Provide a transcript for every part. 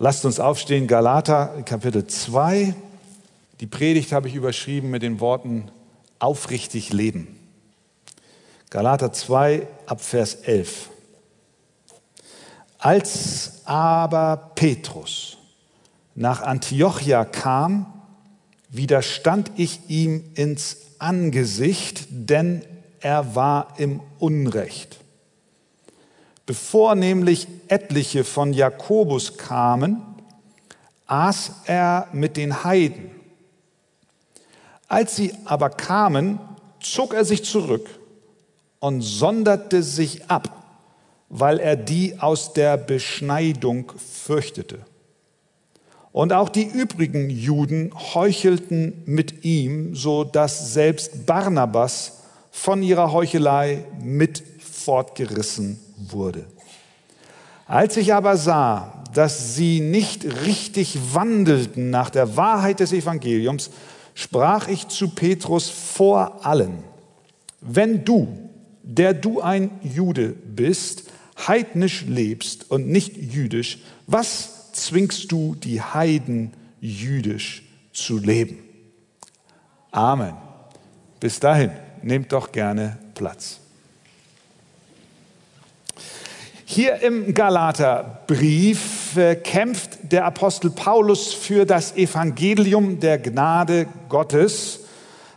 Lasst uns aufstehen, Galater Kapitel 2. Die Predigt habe ich überschrieben mit den Worten aufrichtig leben. Galater 2 ab Vers 11. Als aber Petrus nach Antiochia kam, widerstand ich ihm ins Angesicht, denn er war im Unrecht. Bevor nämlich etliche von Jakobus kamen, aß er mit den Heiden. Als sie aber kamen, zog er sich zurück und sonderte sich ab, weil er die aus der Beschneidung fürchtete. Und auch die übrigen Juden heuchelten mit ihm, so dass selbst Barnabas von ihrer Heuchelei mit fortgerissen wurde. Als ich aber sah, dass sie nicht richtig wandelten nach der Wahrheit des Evangeliums, sprach ich zu Petrus vor allen, wenn du, der du ein Jude bist, heidnisch lebst und nicht jüdisch, was zwingst du die Heiden jüdisch zu leben? Amen. Bis dahin, nehmt doch gerne Platz. Hier im Galaterbrief äh, kämpft der Apostel Paulus für das Evangelium der Gnade Gottes,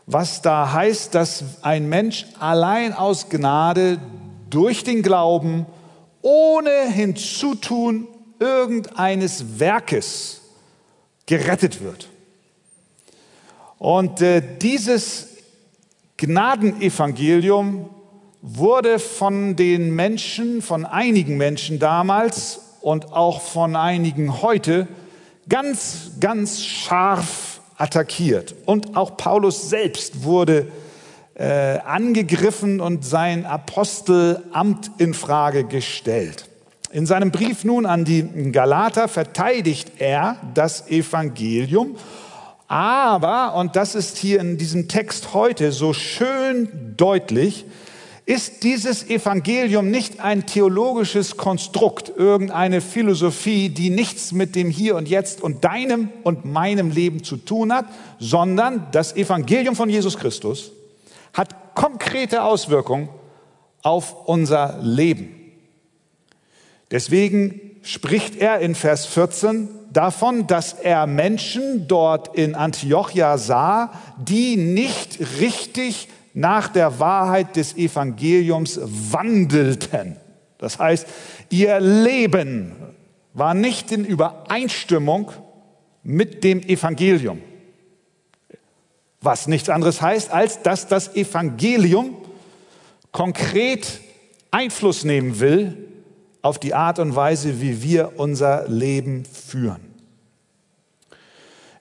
was da heißt, dass ein Mensch allein aus Gnade durch den Glauben ohne Hinzutun irgendeines Werkes gerettet wird. Und äh, dieses Gnadenevangelium wurde von den Menschen, von einigen Menschen damals und auch von einigen heute ganz, ganz scharf attackiert. Und auch Paulus selbst wurde äh, angegriffen und sein Apostelamt in Frage gestellt. In seinem Brief nun an die Galater verteidigt er das Evangelium, aber, und das ist hier in diesem Text heute so schön deutlich, ist dieses Evangelium nicht ein theologisches Konstrukt, irgendeine Philosophie, die nichts mit dem Hier und Jetzt und deinem und meinem Leben zu tun hat, sondern das Evangelium von Jesus Christus hat konkrete Auswirkungen auf unser Leben. Deswegen spricht er in Vers 14 davon, dass er Menschen dort in Antiochia sah, die nicht richtig nach der Wahrheit des Evangeliums wandelten. Das heißt, ihr Leben war nicht in Übereinstimmung mit dem Evangelium. Was nichts anderes heißt, als dass das Evangelium konkret Einfluss nehmen will auf die Art und Weise, wie wir unser Leben führen.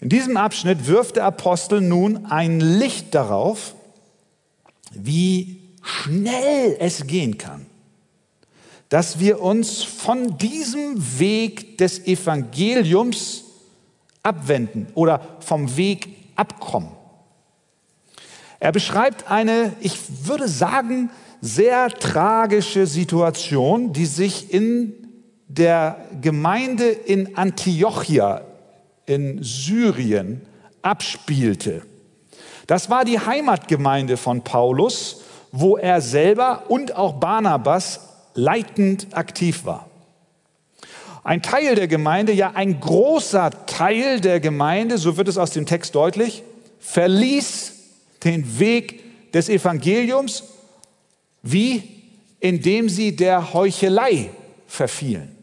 In diesem Abschnitt wirft der Apostel nun ein Licht darauf, wie schnell es gehen kann, dass wir uns von diesem Weg des Evangeliums abwenden oder vom Weg abkommen. Er beschreibt eine, ich würde sagen, sehr tragische Situation, die sich in der Gemeinde in Antiochia in Syrien abspielte. Das war die Heimatgemeinde von Paulus, wo er selber und auch Barnabas leitend aktiv war. Ein Teil der Gemeinde, ja ein großer Teil der Gemeinde, so wird es aus dem Text deutlich, verließ den Weg des Evangeliums, wie indem sie der Heuchelei verfielen.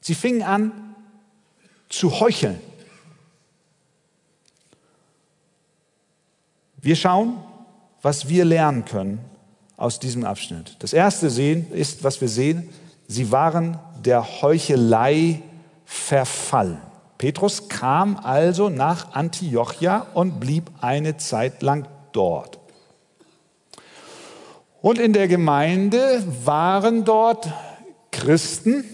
Sie fingen an zu heucheln. Wir schauen, was wir lernen können aus diesem Abschnitt. Das erste sehen ist, was wir sehen, sie waren der Heuchelei verfallen. Petrus kam also nach Antiochia und blieb eine Zeit lang dort. Und in der Gemeinde waren dort Christen,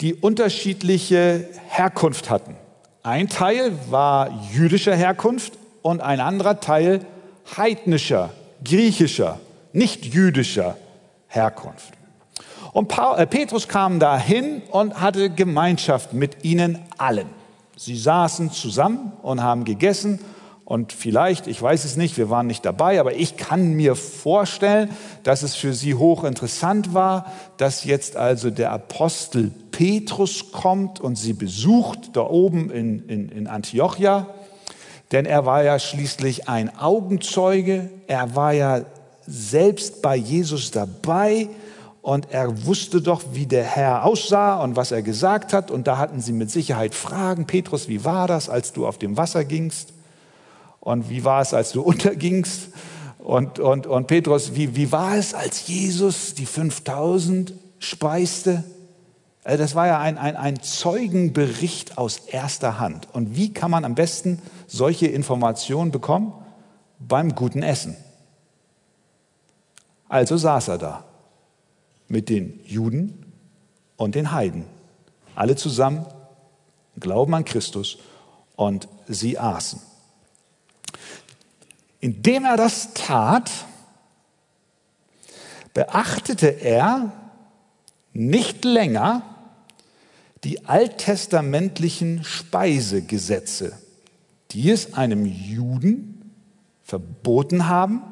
die unterschiedliche Herkunft hatten. Ein Teil war jüdischer Herkunft und ein anderer Teil heidnischer, griechischer, nicht jüdischer Herkunft. Und äh, Petrus kam dahin und hatte Gemeinschaft mit ihnen allen. Sie saßen zusammen und haben gegessen und vielleicht, ich weiß es nicht, wir waren nicht dabei, aber ich kann mir vorstellen, dass es für sie hochinteressant war, dass jetzt also der Apostel Petrus kommt und sie besucht da oben in, in, in Antiochia. Denn er war ja schließlich ein Augenzeuge, er war ja selbst bei Jesus dabei und er wusste doch, wie der Herr aussah und was er gesagt hat. Und da hatten sie mit Sicherheit Fragen. Petrus, wie war das, als du auf dem Wasser gingst? Und wie war es, als du untergingst? Und, und, und Petrus, wie, wie war es, als Jesus die 5000 speiste? Also das war ja ein, ein, ein Zeugenbericht aus erster Hand. Und wie kann man am besten solche Informationen bekommen? Beim guten Essen. Also saß er da mit den Juden und den Heiden. Alle zusammen glauben an Christus und sie aßen. Indem er das tat, beachtete er nicht länger die alttestamentlichen Speisegesetze, die es einem Juden verboten haben,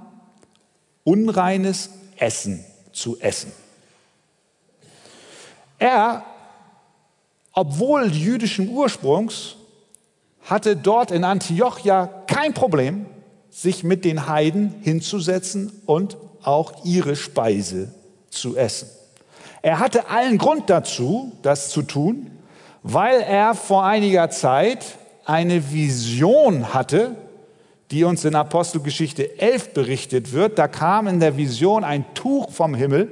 unreines Essen zu essen. Er, obwohl jüdischen Ursprungs, hatte dort in Antiochia kein Problem, sich mit den Heiden hinzusetzen und auch ihre Speise zu essen. Er hatte allen Grund dazu, das zu tun, weil er vor einiger Zeit eine Vision hatte, die uns in Apostelgeschichte 11 berichtet wird. Da kam in der Vision ein Tuch vom Himmel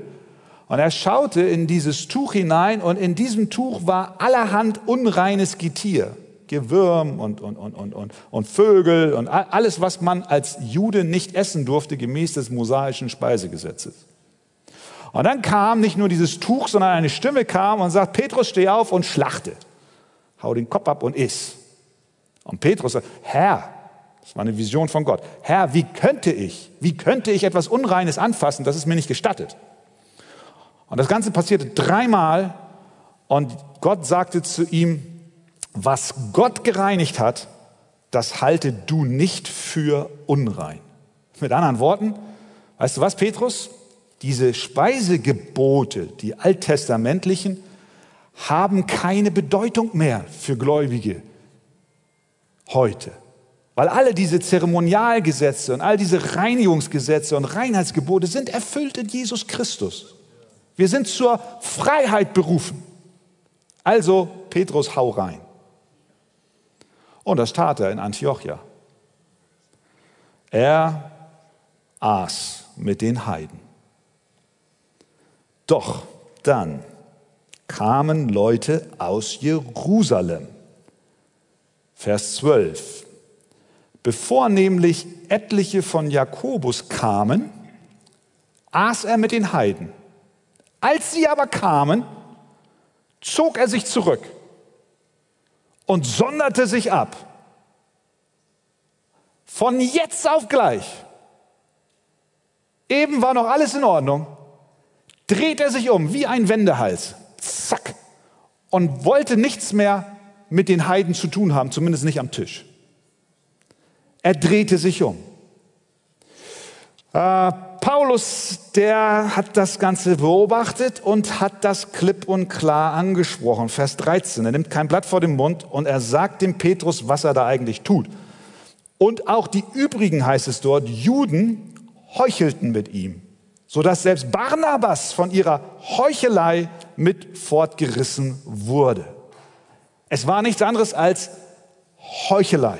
und er schaute in dieses Tuch hinein und in diesem Tuch war allerhand unreines Getier. Gewürm und, und, und, und, und, und Vögel und alles, was man als Jude nicht essen durfte, gemäß des mosaischen Speisegesetzes. Und dann kam nicht nur dieses Tuch, sondern eine Stimme kam und sagt, Petrus, steh auf und schlachte. Hau den Kopf ab und iss. Und Petrus sagt, Herr, das war eine Vision von Gott. Herr, wie könnte ich, wie könnte ich etwas Unreines anfassen, das ist mir nicht gestattet? Und das Ganze passierte dreimal und Gott sagte zu ihm, was Gott gereinigt hat, das halte du nicht für unrein. Mit anderen Worten, weißt du was, Petrus? Diese Speisegebote, die alttestamentlichen, haben keine Bedeutung mehr für Gläubige heute. Weil alle diese Zeremonialgesetze und all diese Reinigungsgesetze und Reinheitsgebote sind erfüllt in Jesus Christus. Wir sind zur Freiheit berufen. Also, Petrus, hau rein. Und das tat er in Antiochia. Er aß mit den Heiden. Doch dann kamen Leute aus Jerusalem. Vers 12. Bevor nämlich etliche von Jakobus kamen, aß er mit den Heiden. Als sie aber kamen, zog er sich zurück und sonderte sich ab. Von jetzt auf gleich. Eben war noch alles in Ordnung. Dreht er sich um wie ein Wendehals. Zack. Und wollte nichts mehr mit den Heiden zu tun haben, zumindest nicht am Tisch. Er drehte sich um. Äh, Paulus, der hat das Ganze beobachtet und hat das klipp und klar angesprochen. Vers 13. Er nimmt kein Blatt vor den Mund und er sagt dem Petrus, was er da eigentlich tut. Und auch die übrigen, heißt es dort, Juden heuchelten mit ihm, sodass selbst Barnabas von ihrer Heuchelei mit fortgerissen wurde. Es war nichts anderes als Heuchelei.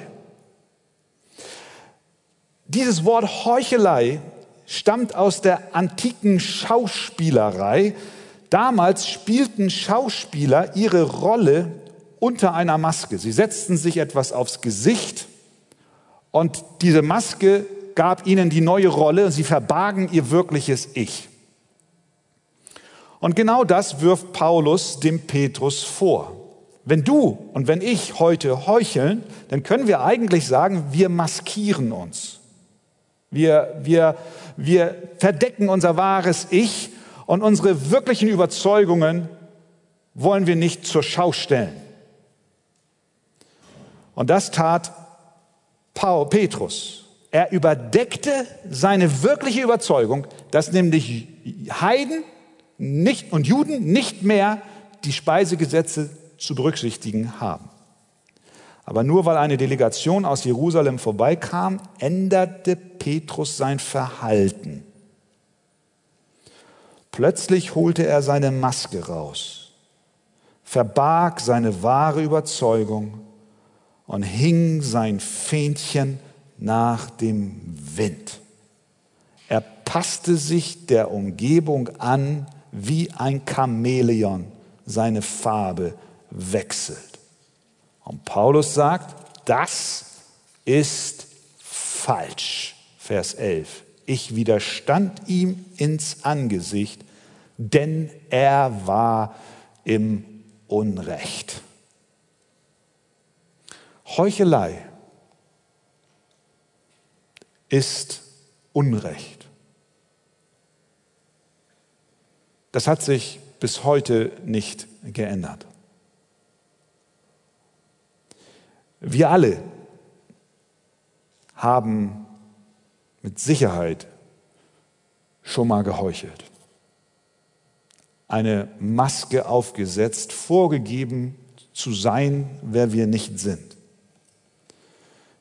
Dieses Wort Heuchelei stammt aus der antiken Schauspielerei. Damals spielten Schauspieler ihre Rolle unter einer Maske. Sie setzten sich etwas aufs Gesicht und diese Maske gab ihnen die neue Rolle und sie verbargen ihr wirkliches Ich. Und genau das wirft Paulus dem Petrus vor. Wenn du und wenn ich heute heucheln, dann können wir eigentlich sagen, wir maskieren uns. Wir, wir, wir verdecken unser wahres Ich Und unsere wirklichen Überzeugungen wollen wir nicht zur Schau stellen. Und das tat Paul Petrus. Er überdeckte seine wirkliche Überzeugung, dass nämlich Heiden nicht, und Juden nicht mehr die Speisegesetze zu berücksichtigen haben. Aber nur weil eine Delegation aus Jerusalem vorbeikam, änderte Petrus sein Verhalten. Plötzlich holte er seine Maske raus, verbarg seine wahre Überzeugung und hing sein Fähnchen nach dem Wind. Er passte sich der Umgebung an, wie ein Chamäleon seine Farbe wechselt. Und Paulus sagt, das ist falsch. Vers 11. Ich widerstand ihm ins Angesicht, denn er war im Unrecht. Heuchelei ist Unrecht. Das hat sich bis heute nicht geändert. Wir alle haben mit Sicherheit schon mal geheuchelt, eine Maske aufgesetzt, vorgegeben zu sein, wer wir nicht sind.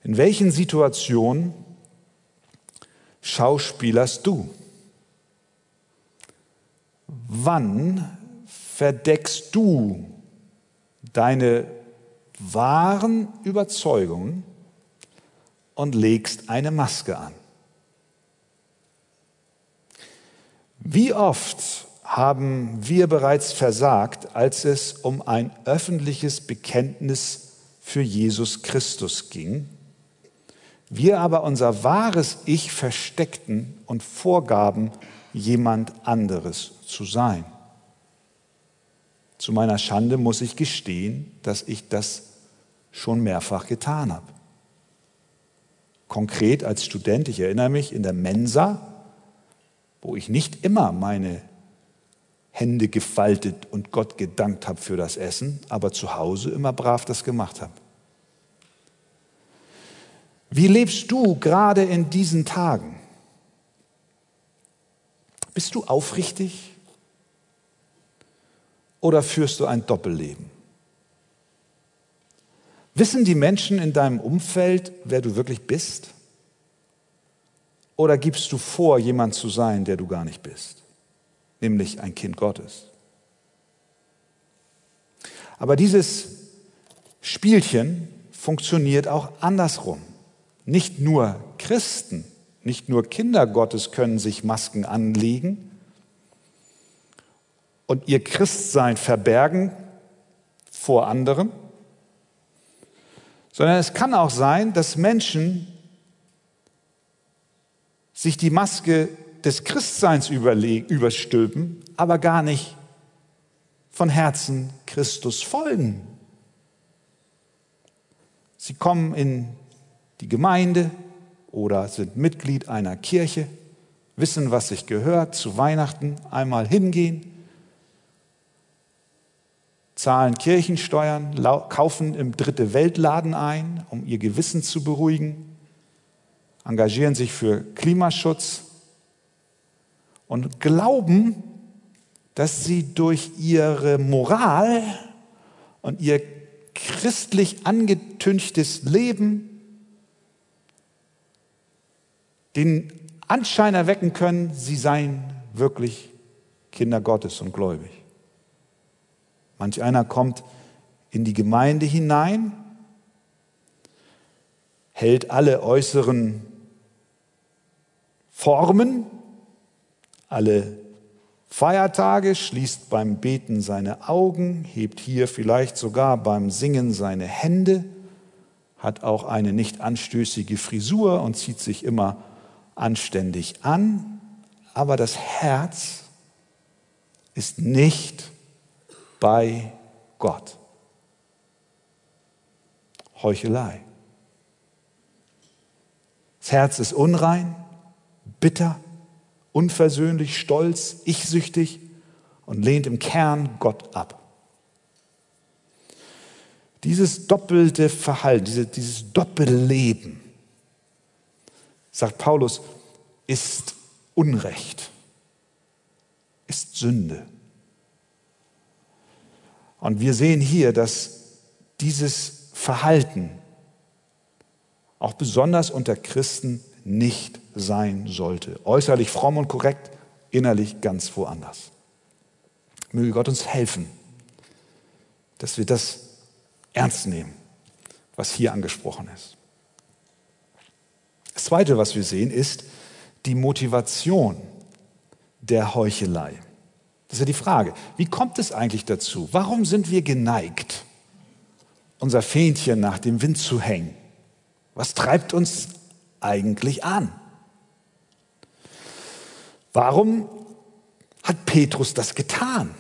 In welchen Situationen schauspielerst du? Wann verdeckst du deine wahren Überzeugungen und legst eine Maske an? Wie oft haben wir bereits versagt, als es um ein öffentliches Bekenntnis für Jesus Christus ging? Wir aber unser wahres Ich versteckten und vorgaben, jemand anderes zu sein. Zu meiner Schande muss ich gestehen, dass ich das schon mehrfach getan habe. Konkret als Student, ich erinnere mich, in der Mensa, wo ich nicht immer meine Hände gefaltet und Gott gedankt habe für das Essen, aber zu Hause immer brav das gemacht habe. Wie lebst du gerade in diesen Tagen? Bist du aufrichtig oder führst du ein Doppelleben? Wissen die Menschen in deinem Umfeld, wer du wirklich bist? Oder gibst du vor, jemand zu sein, der du gar nicht bist, nämlich ein Kind Gottes? Aber dieses Spielchen funktioniert auch andersrum. Nicht nur Christen, nicht nur Kinder Gottes können sich Masken anlegen und ihr Christsein verbergen vor anderen, sondern es kann auch sein, dass Menschen sich die Maske des Christseins überstülpen, aber gar nicht von Herzen Christus folgen. Sie kommen in die Gemeinde oder sind Mitglied einer Kirche, wissen, was sich gehört, zu Weihnachten einmal hingehen, zahlen Kirchensteuern, kaufen im Dritte Weltladen ein, um ihr Gewissen zu beruhigen, engagieren sich für Klimaschutz und glauben, dass sie durch ihre Moral und ihr christlich angetünchtes Leben den Anschein erwecken können, sie seien wirklich Kinder Gottes und gläubig. Manch einer kommt in die Gemeinde hinein, hält alle äußeren Formen, alle Feiertage, schließt beim Beten seine Augen, hebt hier vielleicht sogar beim Singen seine Hände, hat auch eine nicht anstößige Frisur und zieht sich immer anständig an, aber das Herz ist nicht bei Gott. Heuchelei. Das Herz ist unrein, bitter unversöhnlich, stolz, ichsüchtig und lehnt im Kern Gott ab. Dieses doppelte Verhalten, diese, dieses Doppelleben, sagt Paulus, ist Unrecht, ist Sünde. Und wir sehen hier, dass dieses Verhalten auch besonders unter Christen nicht sein sollte. Äußerlich fromm und korrekt, innerlich ganz woanders. Möge Gott uns helfen, dass wir das ernst nehmen, was hier angesprochen ist. Das Zweite, was wir sehen, ist die Motivation der Heuchelei. Das ist ja die Frage, wie kommt es eigentlich dazu? Warum sind wir geneigt, unser Fähnchen nach dem Wind zu hängen? Was treibt uns eigentlich an? Warum hat Petrus das getan?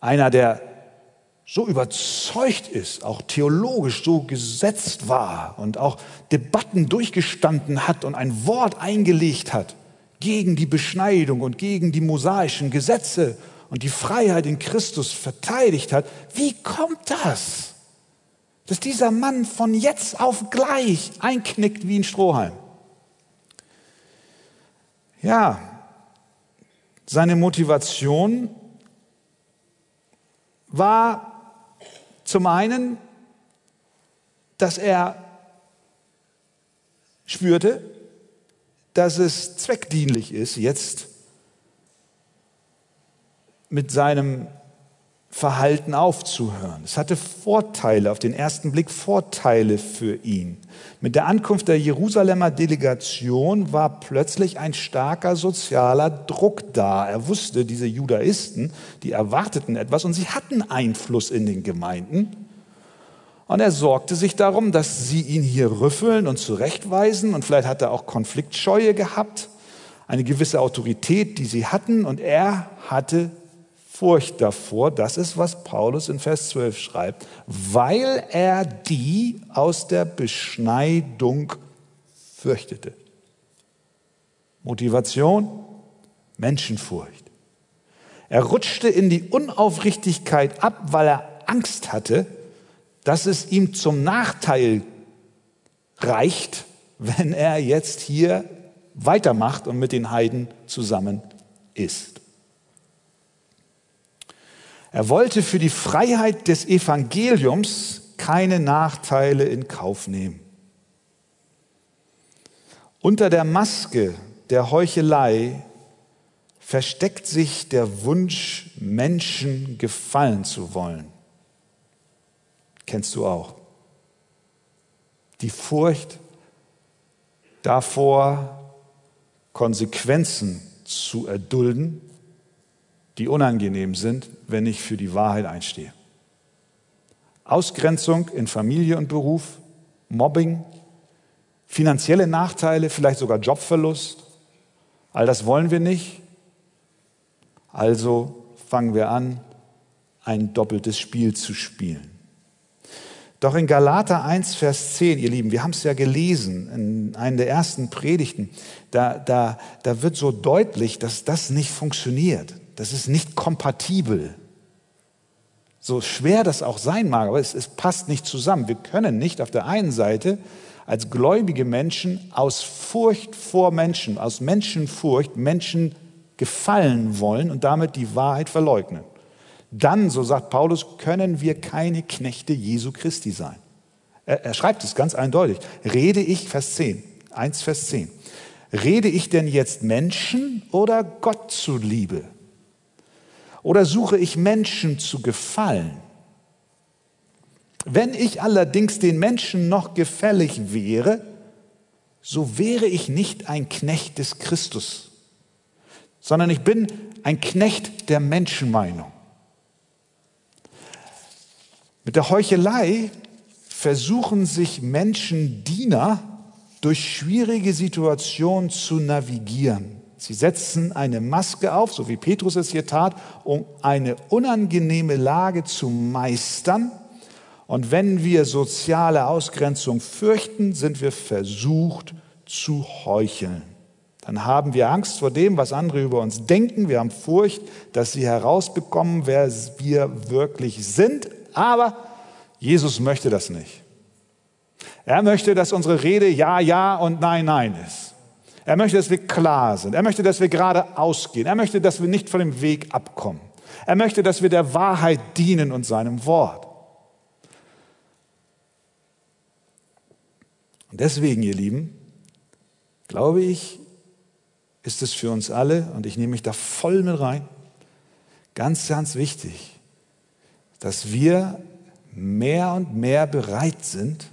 Einer, der so überzeugt ist, auch theologisch so gesetzt war und auch Debatten durchgestanden hat und ein Wort eingelegt hat gegen die Beschneidung und gegen die mosaischen Gesetze und die Freiheit in Christus verteidigt hat, wie kommt das? Dass dieser Mann von jetzt auf gleich einknickt wie ein Strohhalm. Ja, seine Motivation war zum einen, dass er spürte, dass es zweckdienlich ist, jetzt mit seinem Verhalten aufzuhören. Es hatte Vorteile, auf den ersten Blick Vorteile für ihn. Mit der Ankunft der Jerusalemer Delegation war plötzlich ein starker sozialer Druck da. Er wusste, diese Judaisten, die erwarteten etwas und sie hatten Einfluss in den Gemeinden. Und er sorgte sich darum, dass sie ihn hier rüffeln und zurechtweisen. Und vielleicht hat er auch Konfliktscheue gehabt, eine gewisse Autorität, die sie hatten. Und er hatte Furcht davor, das ist, was Paulus in Vers 12 schreibt, weil er die aus der Beschneidung fürchtete. Motivation, Menschenfurcht. Er rutschte in die Unaufrichtigkeit ab, weil er Angst hatte, dass es ihm zum Nachteil reicht, wenn er jetzt hier weitermacht und mit den Heiden zusammen ist. Er wollte für die Freiheit des Evangeliums keine Nachteile in Kauf nehmen. Unter der Maske der Heuchelei versteckt sich der Wunsch, Menschen gefallen zu wollen. Kennst du auch. Die Furcht davor, Konsequenzen zu erdulden die unangenehm sind, wenn ich für die Wahrheit einstehe. Ausgrenzung in Familie und Beruf, Mobbing, finanzielle Nachteile, vielleicht sogar Jobverlust. All das wollen wir nicht. Also fangen wir an, ein doppeltes Spiel zu spielen. Doch in Galater 1, Vers 10, ihr Lieben, wir haben es ja gelesen in einer der ersten Predigten, da, da, da wird so deutlich, dass das nicht funktioniert. Das ist nicht kompatibel. So schwer das auch sein mag, aber es, es passt nicht zusammen. Wir können nicht auf der einen Seite als gläubige Menschen aus Furcht vor Menschen, aus Menschenfurcht Menschen gefallen wollen und damit die Wahrheit verleugnen. Dann, so sagt Paulus, können wir keine Knechte Jesu Christi sein. Er, er schreibt es ganz eindeutig. Rede ich, Vers 10, 1 Vers 10. Rede ich denn jetzt Menschen oder Gott zuliebe? Oder suche ich Menschen zu gefallen? Wenn ich allerdings den Menschen noch gefällig wäre, so wäre ich nicht ein Knecht des Christus, sondern ich bin ein Knecht der Menschenmeinung. Mit der Heuchelei versuchen sich Menschen Diener durch schwierige Situationen zu navigieren. Sie setzen eine Maske auf, so wie Petrus es hier tat, um eine unangenehme Lage zu meistern. Und wenn wir soziale Ausgrenzung fürchten, sind wir versucht zu heucheln. Dann haben wir Angst vor dem, was andere über uns denken. Wir haben Furcht, dass sie herausbekommen, wer wir wirklich sind. Aber Jesus möchte das nicht. Er möchte, dass unsere Rede Ja, Ja und Nein, Nein ist. Er möchte, dass wir klar sind. Er möchte, dass wir gerade ausgehen. Er möchte, dass wir nicht von dem Weg abkommen. Er möchte, dass wir der Wahrheit dienen und seinem Wort. Und deswegen, ihr Lieben, glaube ich, ist es für uns alle, und ich nehme mich da voll mit rein, ganz, ganz wichtig, dass wir mehr und mehr bereit sind,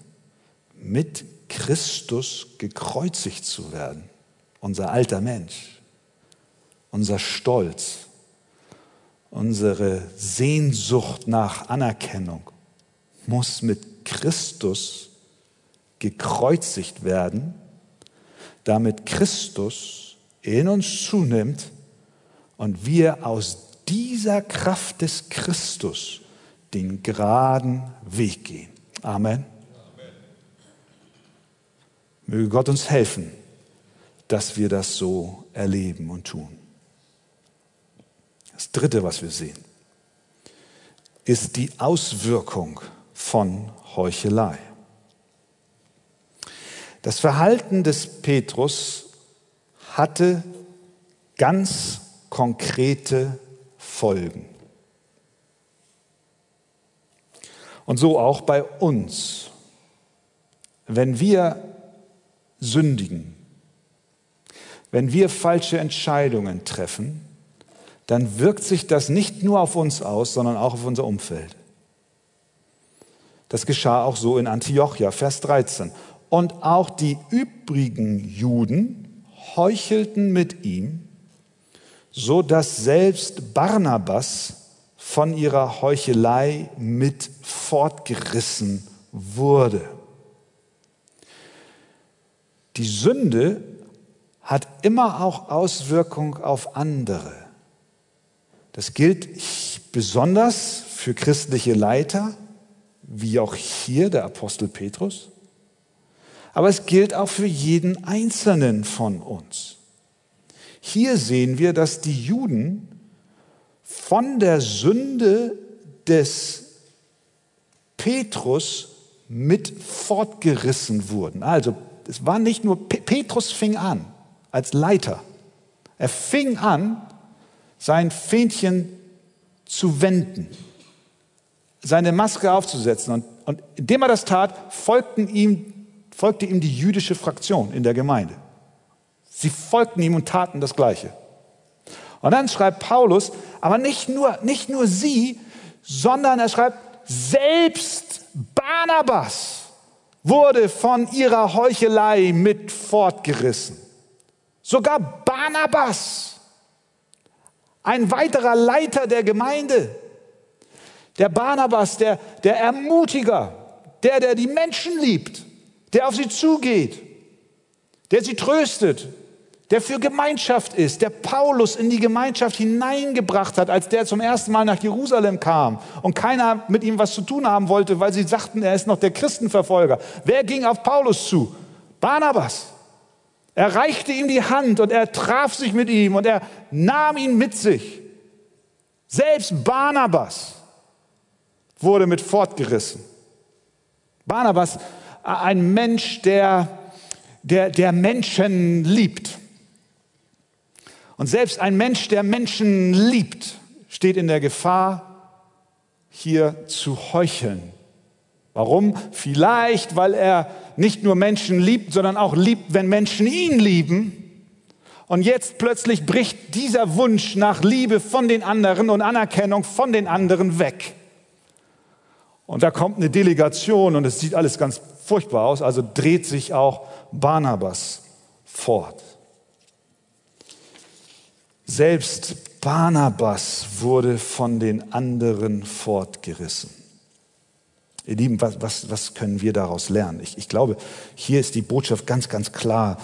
mit Christus gekreuzigt zu werden. Unser alter Mensch, unser Stolz, unsere Sehnsucht nach Anerkennung muss mit Christus gekreuzigt werden, damit Christus in uns zunimmt und wir aus dieser Kraft des Christus den geraden Weg gehen. Amen. Möge Gott uns helfen, dass wir das so erleben und tun. Das Dritte, was wir sehen, ist die Auswirkung von Heuchelei. Das Verhalten des Petrus hatte ganz konkrete Folgen. Und so auch bei uns. Wenn wir sündigen, wenn wir falsche Entscheidungen treffen, dann wirkt sich das nicht nur auf uns aus, sondern auch auf unser Umfeld. Das geschah auch so in Antiochia, Vers 13. Und auch die übrigen Juden heuchelten mit ihm, so dass selbst Barnabas von ihrer Heuchelei mit fortgerissen wurde. Die Sünde hat immer auch Auswirkung auf andere. Das gilt besonders für christliche Leiter, wie auch hier der Apostel Petrus. Aber es gilt auch für jeden Einzelnen von uns. Hier sehen wir, dass die Juden von der Sünde des Petrus mit fortgerissen wurden. Also es war nicht nur, Petrus fing an als Leiter. Er fing an, sein Fähnchen zu wenden, seine Maske aufzusetzen. Und, und indem er das tat, folgten ihm, folgte ihm die jüdische Fraktion in der Gemeinde. Sie folgten ihm und taten das Gleiche. Und dann schreibt Paulus, aber nicht nur, nicht nur sie, sondern er schreibt, selbst Barnabas wurde von ihrer Heuchelei mit fortgerissen. Sogar Barnabas, ein weiterer Leiter der Gemeinde, der Barnabas, der, der Ermutiger, der, der die Menschen liebt, der auf sie zugeht, der sie tröstet, der für Gemeinschaft ist, der Paulus in die Gemeinschaft hineingebracht hat, als der zum ersten Mal nach Jerusalem kam und keiner mit ihm was zu tun haben wollte, weil sie sagten, er ist noch der Christenverfolger. Wer ging auf Paulus zu? Barnabas. Er reichte ihm die Hand und er traf sich mit ihm und er nahm ihn mit sich. Selbst Barnabas wurde mit fortgerissen. Barnabas, ein Mensch, der, der, der Menschen liebt. Und selbst ein Mensch, der Menschen liebt, steht in der Gefahr, hier zu heucheln. Warum? Vielleicht, weil er nicht nur Menschen liebt, sondern auch liebt, wenn Menschen ihn lieben. Und jetzt plötzlich bricht dieser Wunsch nach Liebe von den anderen und Anerkennung von den anderen weg. Und da kommt eine Delegation und es sieht alles ganz furchtbar aus, also dreht sich auch Barnabas fort. Selbst Barnabas wurde von den anderen fortgerissen. Ihr Lieben, was, was, was können wir daraus lernen? Ich, ich glaube, hier ist die Botschaft ganz, ganz klar.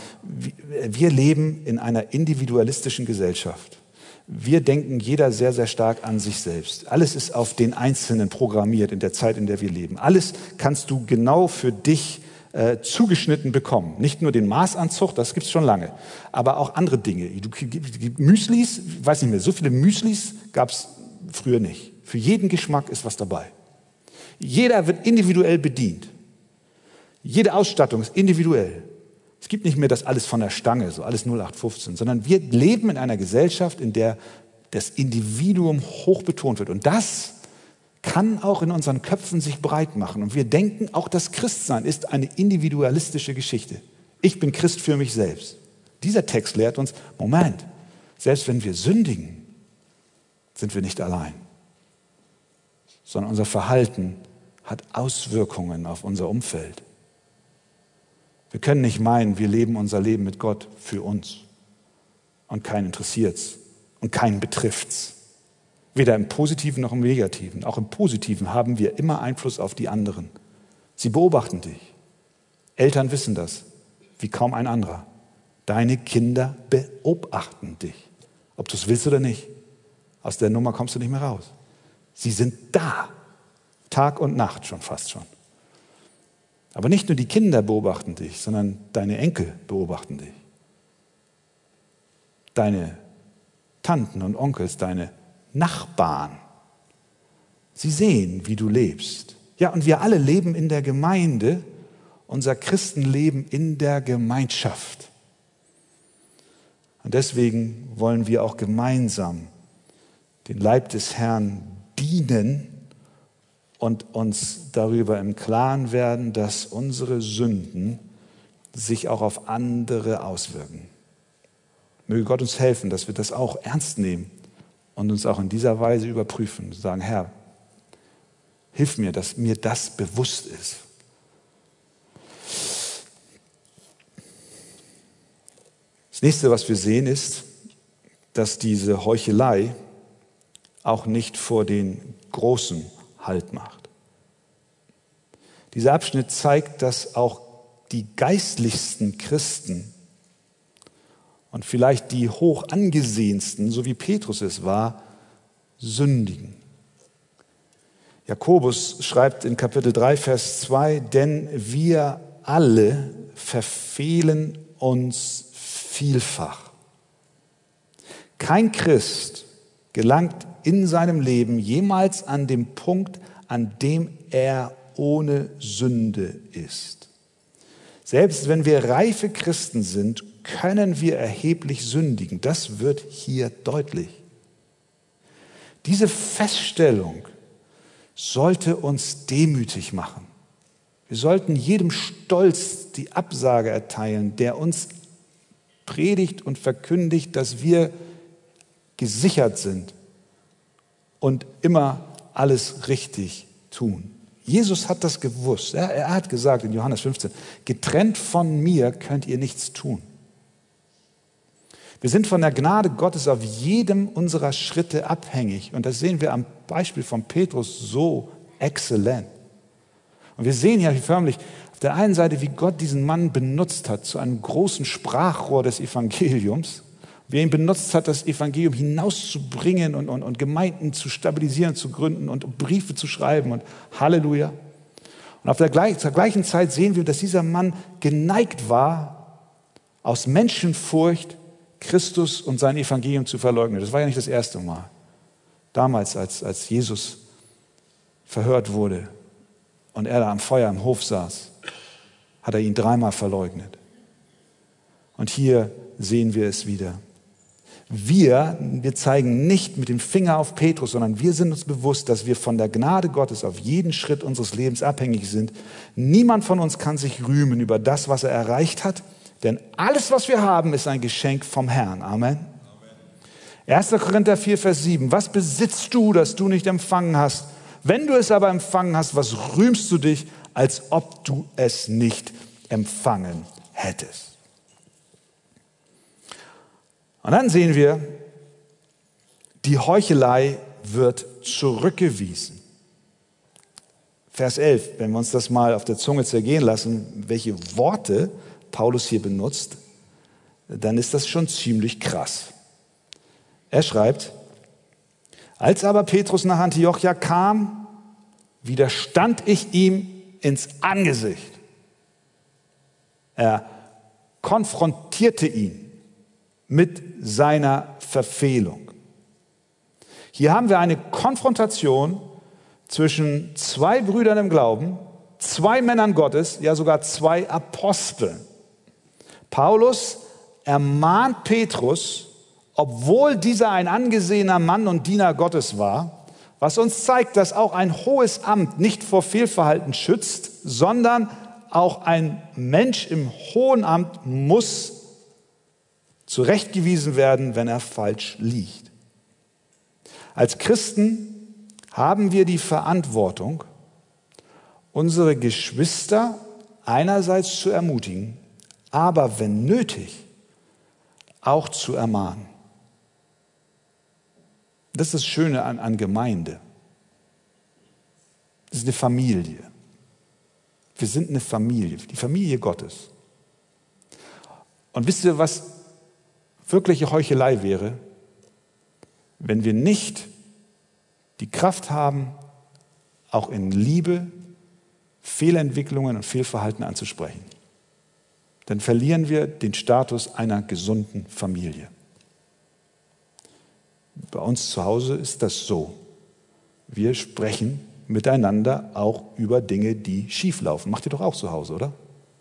Wir leben in einer individualistischen Gesellschaft. Wir denken jeder sehr, sehr stark an sich selbst. Alles ist auf den Einzelnen programmiert in der Zeit, in der wir leben. Alles kannst du genau für dich äh, zugeschnitten bekommen. Nicht nur den Maßanzug, das gibt es schon lange, aber auch andere Dinge. Du, Müslis, weiß nicht mehr, so viele Müslis gab es früher nicht. Für jeden Geschmack ist was dabei. Jeder wird individuell bedient. Jede Ausstattung ist individuell. Es gibt nicht mehr das alles von der Stange, so alles 0815, sondern wir leben in einer Gesellschaft, in der das Individuum hoch betont wird. Und das kann auch in unseren Köpfen sich breit machen. Und wir denken, auch das Christsein ist eine individualistische Geschichte. Ich bin Christ für mich selbst. Dieser Text lehrt uns, Moment, selbst wenn wir sündigen, sind wir nicht allein, sondern unser Verhalten hat Auswirkungen auf unser Umfeld. Wir können nicht meinen, wir leben unser Leben mit Gott für uns und keinen interessiert's und keinen betrifft's. Weder im Positiven noch im Negativen. Auch im Positiven haben wir immer Einfluss auf die anderen. Sie beobachten dich. Eltern wissen das, wie kaum ein anderer. Deine Kinder beobachten dich, ob du es willst oder nicht. Aus der Nummer kommst du nicht mehr raus. Sie sind da, Tag und Nacht schon fast schon. Aber nicht nur die Kinder beobachten dich, sondern deine Enkel beobachten dich. Deine Tanten und Onkels, deine Nachbarn. Sie sehen, wie du lebst. Ja, und wir alle leben in der Gemeinde, unser Christenleben in der Gemeinschaft. Und deswegen wollen wir auch gemeinsam den Leib des Herrn dienen und uns darüber im Klaren werden, dass unsere Sünden sich auch auf andere auswirken. Möge Gott uns helfen, dass wir das auch ernst nehmen und uns auch in dieser Weise überprüfen. Sagen, Herr, hilf mir, dass mir das bewusst ist. Das nächste, was wir sehen, ist, dass diese Heuchelei auch nicht vor den Großen Halt macht. Dieser Abschnitt zeigt, dass auch die geistlichsten Christen und vielleicht die hoch angesehensten, so wie Petrus es war, sündigen. Jakobus schreibt in Kapitel 3, Vers 2, denn wir alle verfehlen uns vielfach. Kein Christ gelangt in seinem Leben jemals an dem Punkt, an dem er ohne Sünde ist. Selbst wenn wir reife Christen sind, können wir erheblich sündigen. Das wird hier deutlich. Diese Feststellung sollte uns demütig machen. Wir sollten jedem Stolz die Absage erteilen, der uns predigt und verkündigt, dass wir gesichert sind und immer alles richtig tun. Jesus hat das gewusst. Er, er hat gesagt in Johannes 15, getrennt von mir könnt ihr nichts tun. Wir sind von der Gnade Gottes auf jedem unserer Schritte abhängig. Und das sehen wir am Beispiel von Petrus so exzellent. Und wir sehen ja förmlich auf der einen Seite, wie Gott diesen Mann benutzt hat zu einem großen Sprachrohr des Evangeliums, wie er ihn benutzt hat, das Evangelium hinauszubringen und, und, und Gemeinden zu stabilisieren, zu gründen und Briefe zu schreiben und Halleluja. Und auf der gleich, zur gleichen Zeit sehen wir, dass dieser Mann geneigt war, aus Menschenfurcht Christus und sein Evangelium zu verleugnen. Das war ja nicht das erste Mal. Damals, als, als Jesus verhört wurde und er da am Feuer im Hof saß, hat er ihn dreimal verleugnet. Und hier sehen wir es wieder. Wir, wir zeigen nicht mit dem Finger auf Petrus, sondern wir sind uns bewusst, dass wir von der Gnade Gottes auf jeden Schritt unseres Lebens abhängig sind. Niemand von uns kann sich rühmen über das, was er erreicht hat denn alles, was wir haben, ist ein Geschenk vom Herrn. Amen. 1. Korinther 4, Vers 7. Was besitzt du, das du nicht empfangen hast? Wenn du es aber empfangen hast, was rühmst du dich, als ob du es nicht empfangen hättest? Und dann sehen wir, die Heuchelei wird zurückgewiesen. Vers 11, wenn wir uns das mal auf der Zunge zergehen lassen, welche Worte Paulus hier benutzt, dann ist das schon ziemlich krass. Er schreibt, als aber Petrus nach Antiochia kam, widerstand ich ihm ins Angesicht. Er konfrontierte ihn mit seiner Verfehlung. Hier haben wir eine Konfrontation zwischen zwei Brüdern im Glauben, zwei Männern Gottes, ja sogar zwei Aposteln. Paulus ermahnt Petrus, obwohl dieser ein angesehener Mann und Diener Gottes war, was uns zeigt, dass auch ein hohes Amt nicht vor Fehlverhalten schützt, sondern auch ein Mensch im hohen Amt muss zurechtgewiesen werden, wenn er falsch liegt. Als Christen haben wir die Verantwortung, unsere Geschwister einerseits zu ermutigen, aber wenn nötig, auch zu ermahnen. Das ist das Schöne an, an Gemeinde. Das ist eine Familie. Wir sind eine Familie, die Familie Gottes. Und wisst ihr, was wirkliche Heuchelei wäre? Wenn wir nicht die Kraft haben, auch in Liebe Fehlentwicklungen und Fehlverhalten anzusprechen. Dann verlieren wir den Status einer gesunden Familie. Bei uns zu Hause ist das so. Wir sprechen miteinander auch über Dinge, die schieflaufen. Macht ihr doch auch zu Hause, oder?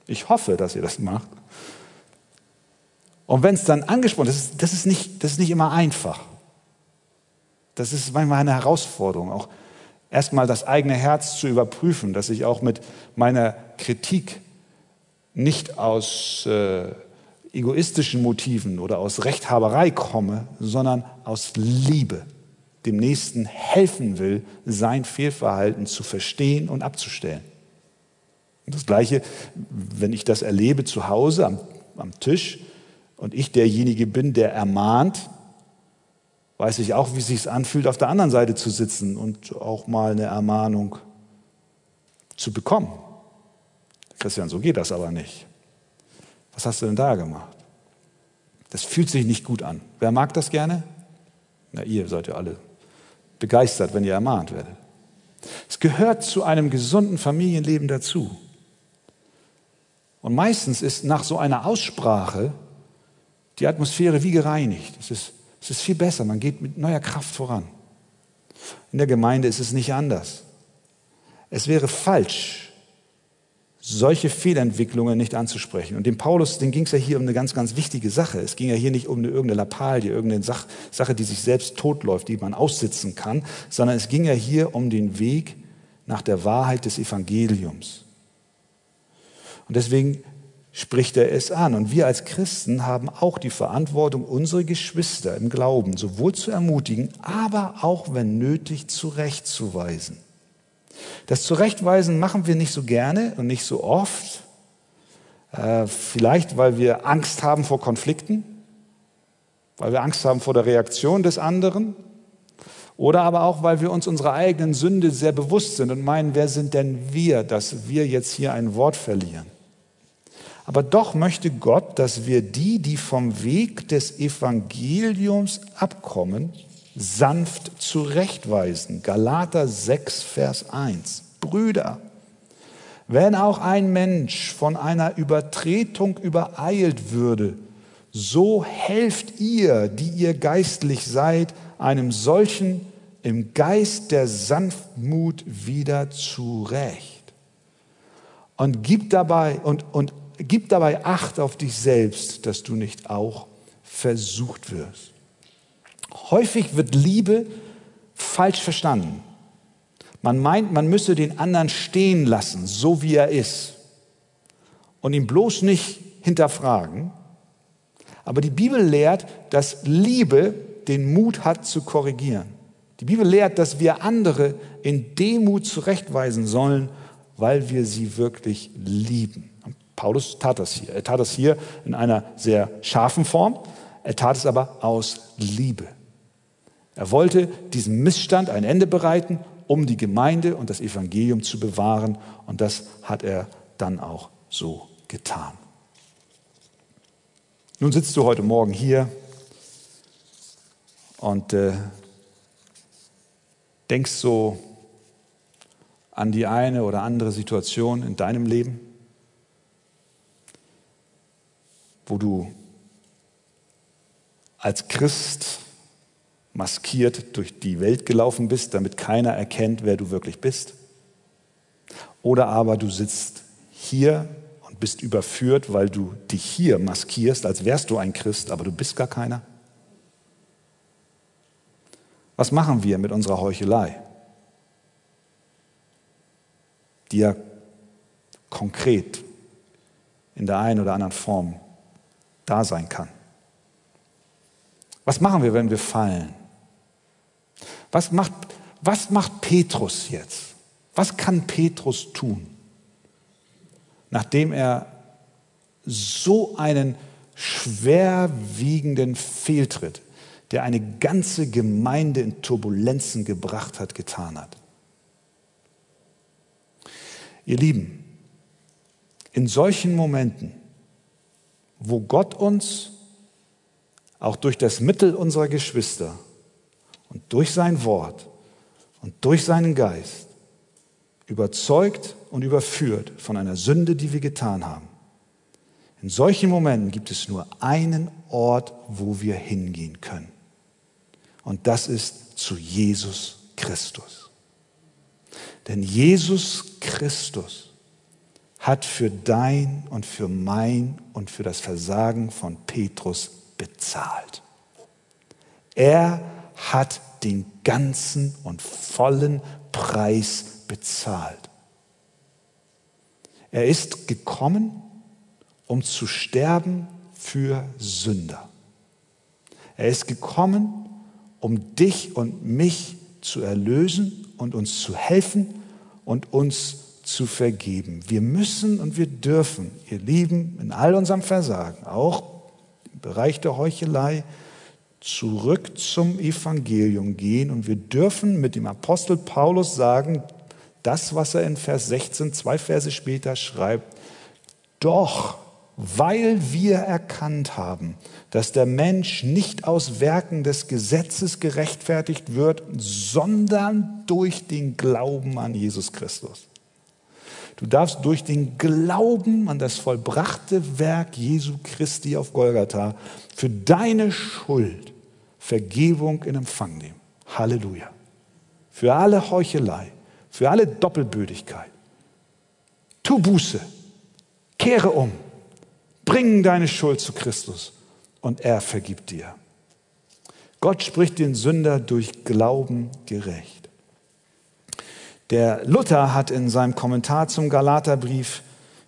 Ich hoffe, dass ihr das macht. Und wenn es dann angesprochen ist, das ist, nicht, das ist nicht immer einfach. Das ist manchmal eine Herausforderung, auch erstmal das eigene Herz zu überprüfen, dass ich auch mit meiner Kritik nicht aus äh, egoistischen Motiven oder aus Rechthaberei komme, sondern aus Liebe dem Nächsten helfen will, sein Fehlverhalten zu verstehen und abzustellen. Und das Gleiche, wenn ich das erlebe zu Hause am, am Tisch und ich derjenige bin, der ermahnt, weiß ich auch, wie es sich anfühlt, auf der anderen Seite zu sitzen und auch mal eine Ermahnung zu bekommen. Christian, so geht das aber nicht. Was hast du denn da gemacht? Das fühlt sich nicht gut an. Wer mag das gerne? Na, ihr seid ja alle begeistert, wenn ihr ermahnt werdet. Es gehört zu einem gesunden Familienleben dazu. Und meistens ist nach so einer Aussprache die Atmosphäre wie gereinigt. Es ist, es ist viel besser, man geht mit neuer Kraft voran. In der Gemeinde ist es nicht anders. Es wäre falsch, solche Fehlentwicklungen nicht anzusprechen. Und dem Paulus, den ging es ja hier um eine ganz, ganz wichtige Sache. Es ging ja hier nicht um eine, irgendeine Lappalie, irgendeine Sach, Sache, die sich selbst totläuft, die man aussitzen kann, sondern es ging ja hier um den Weg nach der Wahrheit des Evangeliums. Und deswegen spricht er es an. Und wir als Christen haben auch die Verantwortung, unsere Geschwister im Glauben sowohl zu ermutigen, aber auch, wenn nötig, zurechtzuweisen. Das Zurechtweisen machen wir nicht so gerne und nicht so oft. Äh, vielleicht, weil wir Angst haben vor Konflikten, weil wir Angst haben vor der Reaktion des anderen oder aber auch, weil wir uns unserer eigenen Sünde sehr bewusst sind und meinen, wer sind denn wir, dass wir jetzt hier ein Wort verlieren. Aber doch möchte Gott, dass wir die, die vom Weg des Evangeliums abkommen, sanft zurechtweisen. Galater 6, Vers 1. Brüder, wenn auch ein Mensch von einer Übertretung übereilt würde, so helft ihr, die ihr geistlich seid, einem solchen im Geist der Sanftmut wieder zurecht. Und gib dabei, und, und gib dabei Acht auf dich selbst, dass du nicht auch versucht wirst. Häufig wird Liebe falsch verstanden. Man meint, man müsse den anderen stehen lassen, so wie er ist, und ihn bloß nicht hinterfragen. Aber die Bibel lehrt, dass Liebe den Mut hat zu korrigieren. Die Bibel lehrt, dass wir andere in Demut zurechtweisen sollen, weil wir sie wirklich lieben. Paulus tat das hier. Er tat das hier in einer sehr scharfen Form. Er tat es aber aus Liebe. Er wollte diesem Missstand ein Ende bereiten, um die Gemeinde und das Evangelium zu bewahren. Und das hat er dann auch so getan. Nun sitzt du heute Morgen hier und äh, denkst so an die eine oder andere Situation in deinem Leben. Wo du als Christ maskiert durch die Welt gelaufen bist, damit keiner erkennt, wer du wirklich bist. Oder aber du sitzt hier und bist überführt, weil du dich hier maskierst, als wärst du ein Christ, aber du bist gar keiner. Was machen wir mit unserer Heuchelei? Die ja konkret in der einen oder anderen Form da sein kann. Was machen wir, wenn wir fallen? Was macht, was macht Petrus jetzt? Was kann Petrus tun, nachdem er so einen schwerwiegenden Fehltritt, der eine ganze Gemeinde in Turbulenzen gebracht hat, getan hat? Ihr Lieben, in solchen Momenten, wo Gott uns auch durch das Mittel unserer Geschwister und durch sein Wort und durch seinen Geist überzeugt und überführt von einer Sünde, die wir getan haben. In solchen Momenten gibt es nur einen Ort, wo wir hingehen können. Und das ist zu Jesus Christus. Denn Jesus Christus hat für dein und für mein und für das Versagen von Petrus bezahlt. Er hat den ganzen und vollen Preis bezahlt. Er ist gekommen, um zu sterben für Sünder. Er ist gekommen, um dich und mich zu erlösen und uns zu helfen und uns zu vergeben. Wir müssen und wir dürfen, ihr Lieben, in all unserem Versagen, auch im Bereich der Heuchelei, zurück zum Evangelium gehen und wir dürfen mit dem Apostel Paulus sagen, das, was er in Vers 16, zwei Verse später schreibt, doch weil wir erkannt haben, dass der Mensch nicht aus Werken des Gesetzes gerechtfertigt wird, sondern durch den Glauben an Jesus Christus. Du darfst durch den Glauben an das vollbrachte Werk Jesu Christi auf Golgatha für deine Schuld Vergebung in Empfang nehmen. Halleluja. Für alle Heuchelei, für alle Doppelbödigkeit. Tu Buße, kehre um, bring deine Schuld zu Christus und er vergibt dir. Gott spricht den Sünder durch Glauben gerecht. Der Luther hat in seinem Kommentar zum Galaterbrief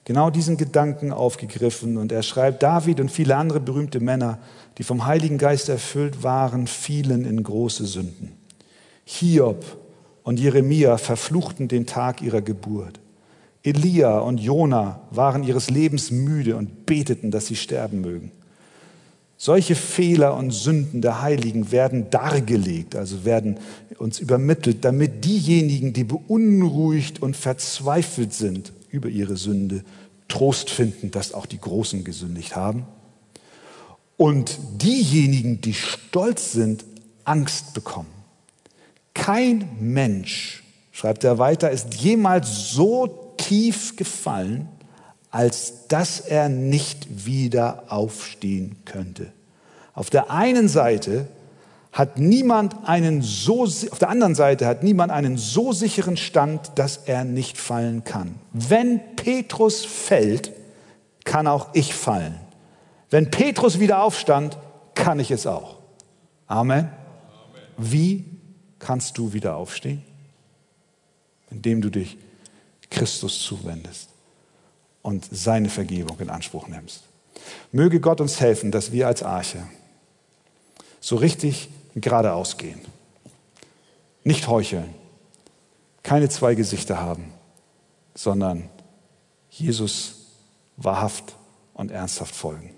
genau diesen Gedanken aufgegriffen und er schreibt, David und viele andere berühmte Männer die vom Heiligen Geist erfüllt waren, fielen in große Sünden. Hiob und Jeremia verfluchten den Tag ihrer Geburt. Elia und Jona waren ihres Lebens müde und beteten, dass sie sterben mögen. Solche Fehler und Sünden der Heiligen werden dargelegt, also werden uns übermittelt, damit diejenigen, die beunruhigt und verzweifelt sind über ihre Sünde, Trost finden, dass auch die Großen gesündigt haben und diejenigen, die stolz sind, Angst bekommen. Kein Mensch, schreibt er weiter, ist jemals so tief gefallen, als dass er nicht wieder aufstehen könnte. Auf der einen Seite hat niemand einen so, auf der anderen Seite hat niemand einen so sicheren Stand, dass er nicht fallen kann. Wenn Petrus fällt, kann auch ich fallen. Wenn Petrus wieder aufstand, kann ich es auch. Amen. Wie kannst du wieder aufstehen? Indem du dich Christus zuwendest und seine Vergebung in Anspruch nimmst. Möge Gott uns helfen, dass wir als Arche so richtig geradeaus gehen. Nicht heucheln, keine zwei Gesichter haben, sondern Jesus wahrhaft und ernsthaft folgen.